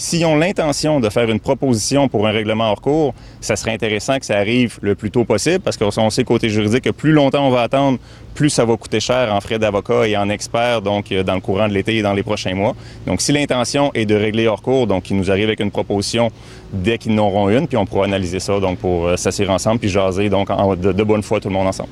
S'ils ont l'intention de faire une proposition pour un règlement hors cours, ça serait intéressant que ça arrive le plus tôt possible parce qu'on sait côté juridique que plus longtemps on va attendre, plus ça va coûter cher en frais d'avocat et en experts donc euh, dans le courant de l'été et dans les prochains mois. Donc si l'intention est de régler hors cours, donc ils nous arrivent avec une proposition dès qu'ils n'auront une, puis on pourra analyser ça donc pour euh, s'assurer ensemble puis jaser donc de bonne foi tout le monde ensemble.